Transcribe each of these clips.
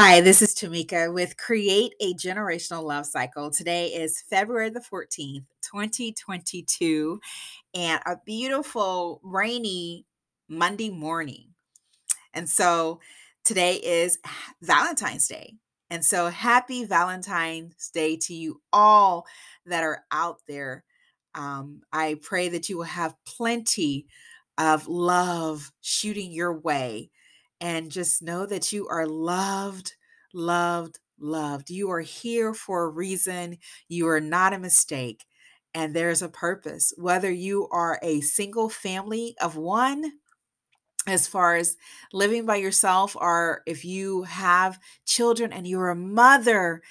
Hi, this is Tamika with Create a Generational Love Cycle. Today is February the 14th, 2022, and a beautiful rainy Monday morning. And so today is Valentine's Day. And so happy Valentine's Day to you all that are out there. Um, I pray that you will have plenty of love shooting your way and just know that you are loved, loved, loved. You are here for a reason. You are not a mistake, and there's a purpose. Whether you are a single family of one, as far as living by yourself, or if you have children and you're a mother,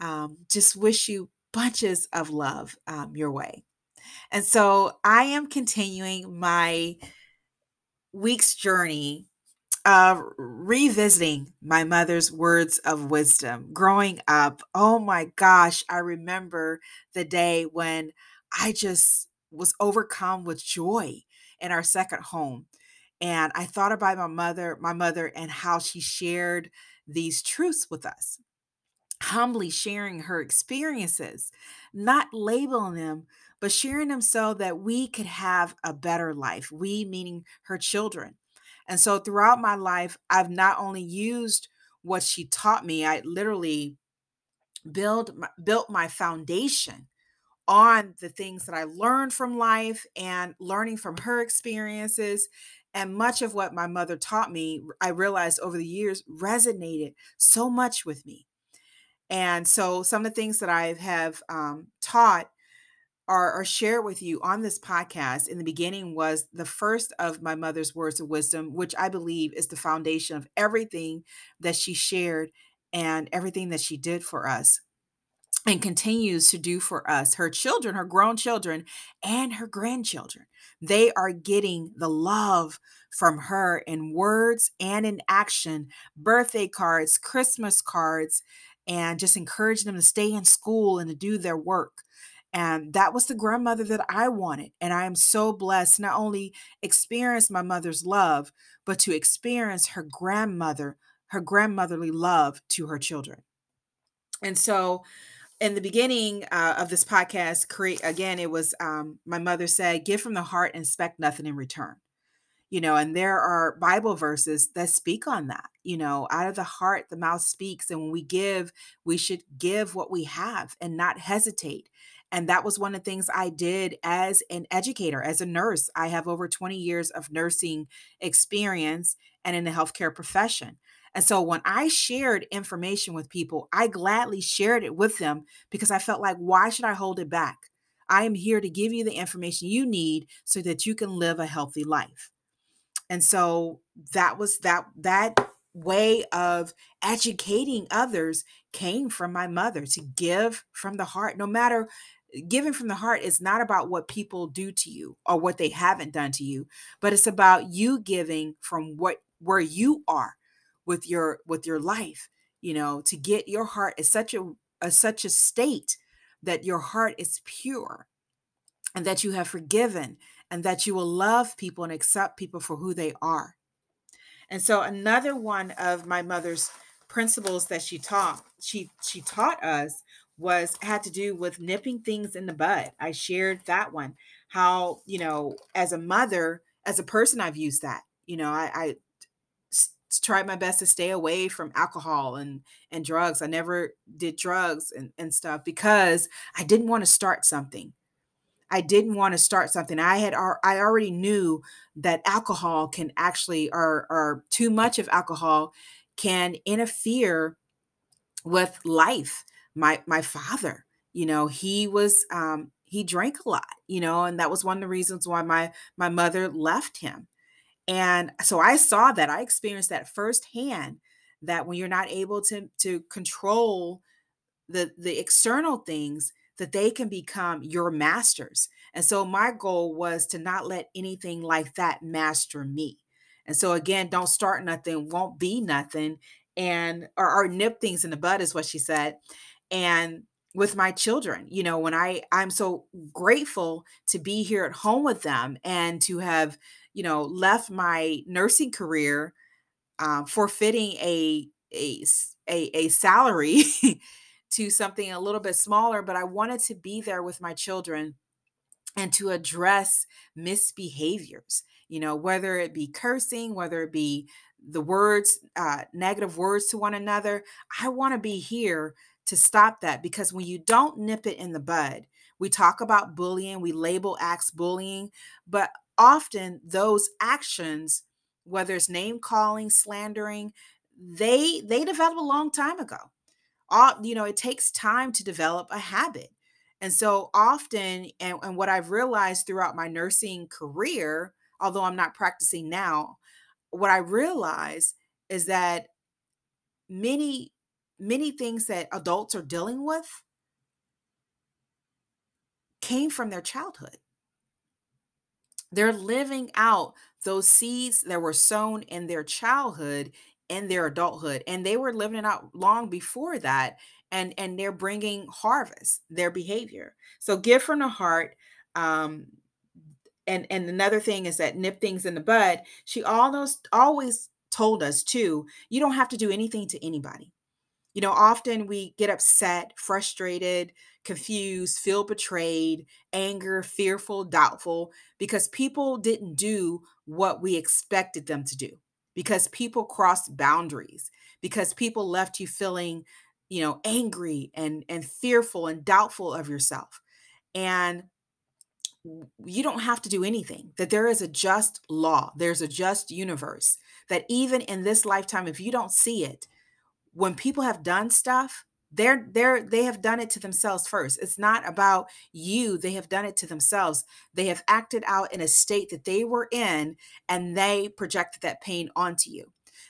um, just wish you bunches of love um, your way. And so I am continuing my week's journey uh, revisiting my mother's words of wisdom growing up. Oh my gosh, I remember the day when I just was overcome with joy in our second home. And I thought about my mother, my mother, and how she shared these truths with us, humbly sharing her experiences, not labeling them, but sharing them so that we could have a better life. We, meaning her children. And so throughout my life, I've not only used what she taught me, I literally build my, built my foundation on the things that I learned from life and learning from her experiences. And much of what my mother taught me, I realized over the years resonated so much with me. And so some of the things that I have um, taught or, or share with you on this podcast in the beginning was the first of my mother's words of wisdom, which I believe is the foundation of everything that she shared and everything that she did for us and continues to do for us. Her children, her grown children, and her grandchildren, they are getting the love from her in words and in action, birthday cards, Christmas cards, and just encouraging them to stay in school and to do their work. And that was the grandmother that I wanted. And I am so blessed not only experience my mother's love, but to experience her grandmother, her grandmotherly love to her children. And so in the beginning uh, of this podcast, create again, it was um, my mother said, give from the heart and expect nothing in return. You know, and there are Bible verses that speak on that. You know, out of the heart, the mouth speaks. And when we give, we should give what we have and not hesitate and that was one of the things I did as an educator, as a nurse. I have over 20 years of nursing experience and in the healthcare profession. And so when I shared information with people, I gladly shared it with them because I felt like, why should I hold it back? I am here to give you the information you need so that you can live a healthy life. And so that was that that way of educating others came from my mother to give from the heart no matter giving from the heart is not about what people do to you or what they haven't done to you but it's about you giving from what where you are with your with your life you know to get your heart is such a, a such a state that your heart is pure and that you have forgiven and that you will love people and accept people for who they are. And so another one of my mother's principles that she taught she she taught us was had to do with nipping things in the bud. I shared that one. How, you know, as a mother, as a person, I've used that. You know, I, I tried my best to stay away from alcohol and and drugs. I never did drugs and, and stuff because I didn't want to start something. I didn't want to start something. I had I already knew that alcohol can actually or or too much of alcohol can interfere with life my my father you know he was um he drank a lot you know and that was one of the reasons why my my mother left him. And so i saw that i experienced that firsthand that when you're not able to to control the the external things that they can become your masters. And so my goal was to not let anything like that master me. And so again don't start nothing won't be nothing and or, or nip things in the bud is what she said and with my children you know when i i'm so grateful to be here at home with them and to have you know left my nursing career um, forfeiting a a a, a salary to something a little bit smaller, but I wanted to be there with my children and to address misbehaviors, you know, whether it be cursing, whether it be the words, uh, negative words to one another. I want to be here to stop that because when you don't nip it in the bud, we talk about bullying, we label acts bullying, but often those actions, whether it's name calling, slandering, they they develop a long time ago. All you know, it takes time to develop a habit. And so often, and, and what I've realized throughout my nursing career, although I'm not practicing now, what I realize is that many, many things that adults are dealing with came from their childhood. They're living out those seeds that were sown in their childhood in their adulthood and they were living it out long before that and and they're bringing harvest their behavior. So give from the heart um and and another thing is that nip things in the bud. She almost always told us too you don't have to do anything to anybody you know often we get upset frustrated confused feel betrayed anger fearful doubtful because people didn't do what we expected them to do because people crossed boundaries because people left you feeling you know angry and and fearful and doubtful of yourself. And you don't have to do anything that there is a just law there's a just universe that even in this lifetime if you don't see it when people have done stuff they're they're they have done it to themselves first. It's not about you they have done it to themselves. They have acted out in a state that they were in and they projected that pain onto you.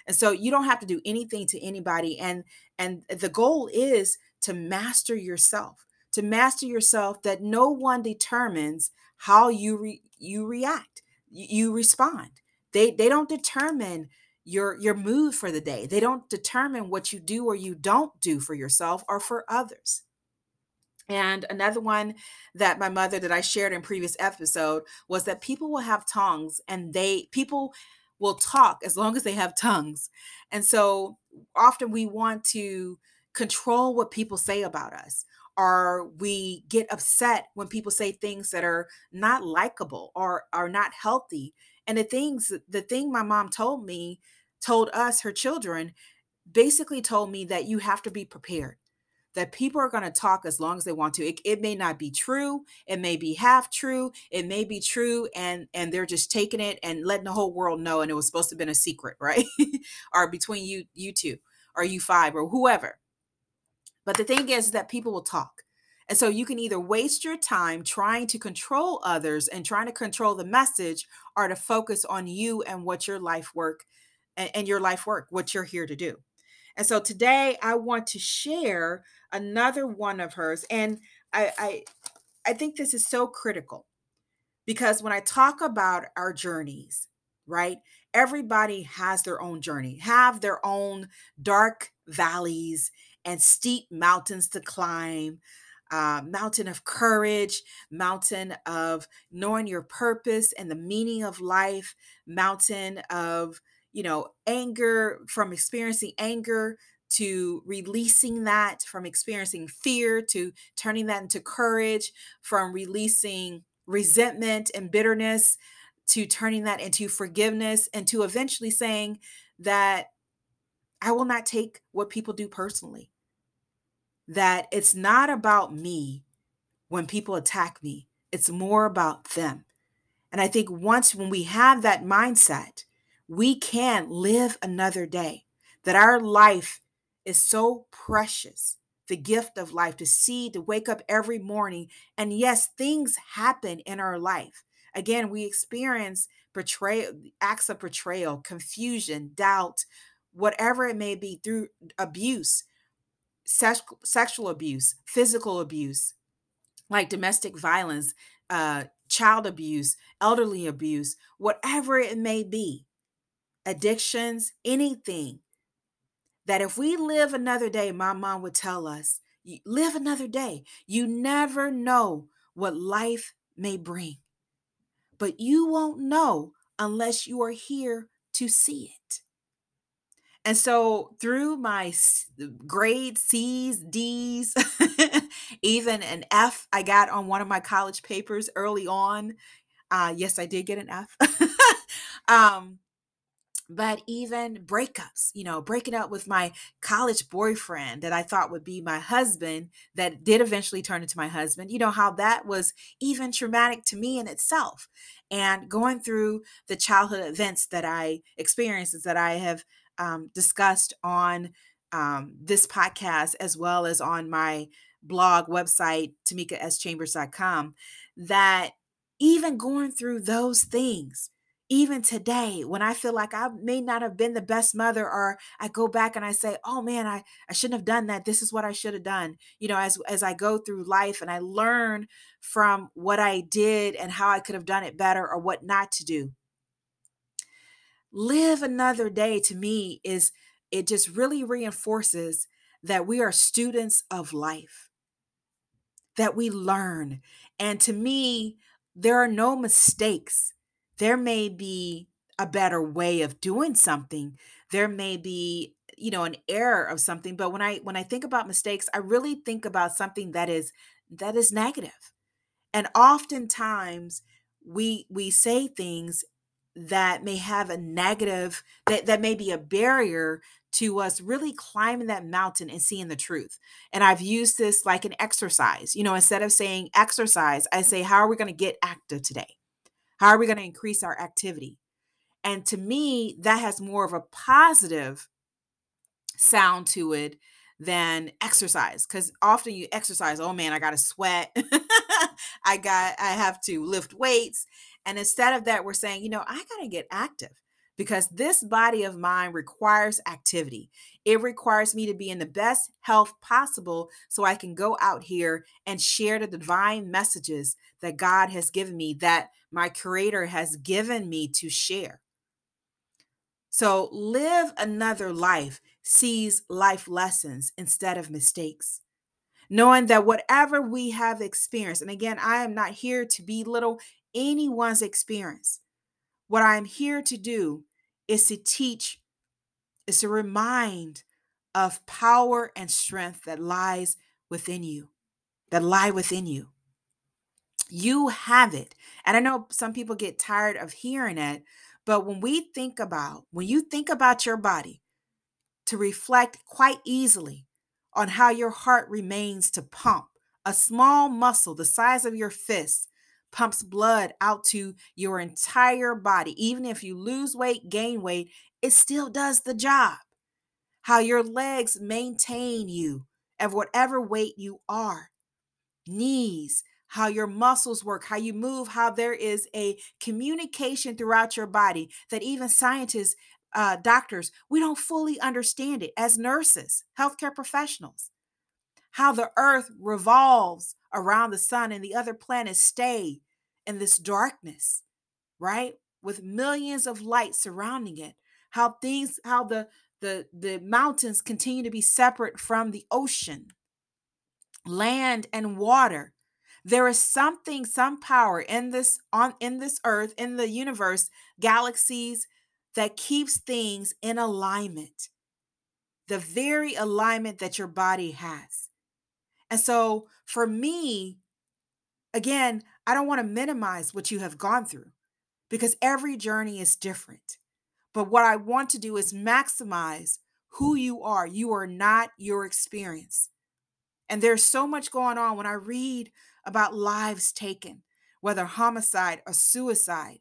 And so you don't have to do anything to anybody and and the goal is to master yourself to master yourself that no one determines how you re, you react you respond. They they don't determine your your mood for the day. They don't determine what you do or you don't do for yourself or for others. And another one that my mother that I shared in previous episode was that people will have tongues and they people will talk as long as they have tongues. And so often we want to control what people say about us or we get upset when people say things that are not likable or are not healthy and the things, the thing my mom told me, told us, her children, basically told me that you have to be prepared that people are going to talk as long as they want to. It, it, may not be true it may be half true it may be true and and they're just taking it and letting the whole world know and it was supposed to have been a secret right? Or between you you two or you five or whoever. But the thing is that people will talk and so you can either waste your time trying to control others and trying to control the message or to focus on you and what your life work and, your life work, what you're here to do. And so today I want to share another one of hers. And I, I I think this is so critical because when I talk about our journeys, right? Everybody has their own journey, have their own dark valleys and steep mountains to climb, uh, mountain of courage, mountain of knowing your purpose and the meaning of life, mountain of, you know, anger from experiencing anger to releasing that, from experiencing fear to turning that into courage, from releasing resentment and bitterness to turning that into forgiveness and to eventually saying that I will not take what people do personally that it's not about me when people attack me, it's more about them. And I think once when we have that mindset, we can live another day, that our life is so precious. The gift of life to see, to wake up every morning. And yes, things happen in our life. Again, we experience betrayal, acts of betrayal, confusion, doubt, whatever it may be through abuse sex, sexual abuse, physical abuse, like domestic violence, uh, child abuse, elderly abuse, whatever it may be, addictions, anything. That if we live another day, my mom would tell us, live another day. You never know what life may bring, but you won't know unless you are here to see it. And so through my grade C's, D's, even an F I got on one of my college papers early on. Uh, yes, I did get an F. um, but even breakups, you know, breaking up with my college boyfriend that I thought would be my husband, that did eventually turn into my husband, you know, how that was even traumatic to me in itself. And going through the childhood events that I experiences that I have um, discussed on um, this podcast, as well as on my blog website, tamikaschambers.com, that even going through those things, even today when i feel like i may not have been the best mother or i go back and i say oh man i, I shouldn't have done that. This is what i should have done. You know as as i go through life and i learn from what i did and how i could have done it better or what not to do live another day to me is it just really reinforces that we are students of life. That we learn. And to me there are no mistakes. There may be a better way of doing something. There may be you know an error of something but when i when i think about mistakes i really think about something that is that is negative. And oftentimes we we say things that may have a negative that that may be a barrier to us really climbing that mountain and seeing the truth. And I've used this like an exercise. You know, instead of saying exercise, I say how are we going to get active today? How are we going to increase our activity? And to me, that has more of a positive sound to it than exercise because often you exercise oh man i gotta sweat i got i have to lift weights and instead of that we're saying you know i gotta get active because this body of mine requires activity. It requires me to be in the best health possible so I can go out here and share the divine messages that God has given me, that my Creator has given me to share. So live another life, seize life lessons instead of mistakes. Knowing that whatever we have experienced, and again, I am not here to belittle anyone's experience. What I'm here to do is to teach, is to remind of power and strength that lies within you, that lie within you. You have it. And I know some people get tired of hearing it, but when we think about, when you think about your body, to reflect quite easily on how your heart remains to pump, a small muscle the size of your fist pumps blood out to your entire body. Even if you lose weight, gain weight, it still does the job. How your legs maintain you at whatever weight you are. Knees, how your muscles work, how you move, how there is a communication throughout your body that even scientists, uh, doctors, we don't fully understand it as nurses, healthcare professionals how the earth revolves around the sun and the other planets stay in this darkness, right? With millions of lights surrounding it. How things, how the the the mountains continue to be separate from the ocean, land and water. There is something, some power in this on in this earth, in the universe, galaxies that keeps things in alignment. The very alignment that your body has. And so for me, again, I don't want to minimize what you have gone through because every journey is different. But what I want to do is maximize who you are. You are not your experience. And there's so much going on when I read about lives taken, whether homicide or suicide.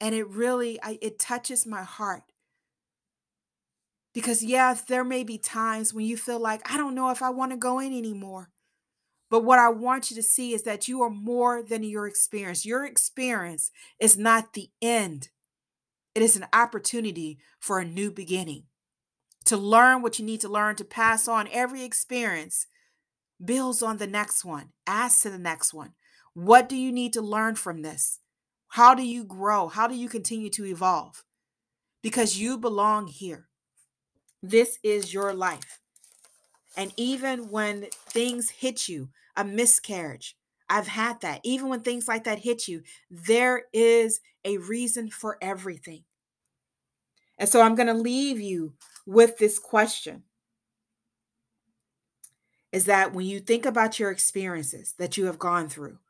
And it really I, it touches my heart because, yeah, there may be times when you feel like, I don't know if I want to go in anymore. But what I want you to see is that you are more than your experience. Your experience is not the end, it is an opportunity for a new beginning. To learn what you need to learn, to pass on every experience, builds on the next one, adds to the next one. What do you need to learn from this? How do you grow? How do you continue to evolve? Because you belong here. This is your life. And even when things hit you, a miscarriage, I've had that. Even when things like that hit you, there is a reason for everything. And so I'm going to leave you with this question is that when you think about your experiences that you have gone through,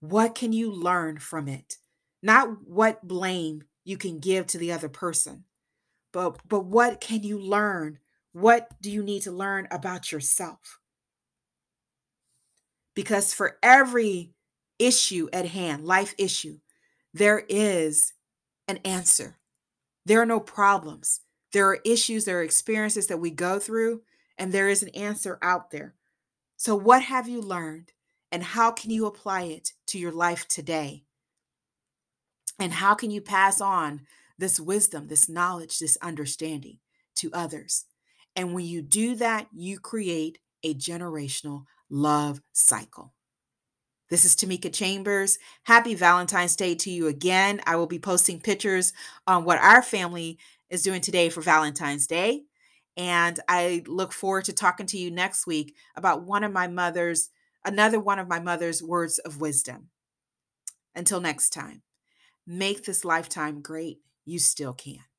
what can you learn from it? Not what blame you can give to the other person, but but what can you learn? What do you need to learn about yourself? Because for every issue at hand, life issue, there is an answer. There are no problems. There are issues, there are experiences that we go through and there is an answer out there. So, what have you learned, and how can you apply it to your life today? And how can you pass on this wisdom, this knowledge, this understanding to others? And when you do that, you create a generational love cycle. This is Tamika Chambers. Happy Valentine's Day to you again. I will be posting pictures on what our family is doing today for Valentine's Day. And I look forward to talking to you next week about one of my mother's, another one of my mother's words of wisdom. Until next time, make this lifetime great. You still can.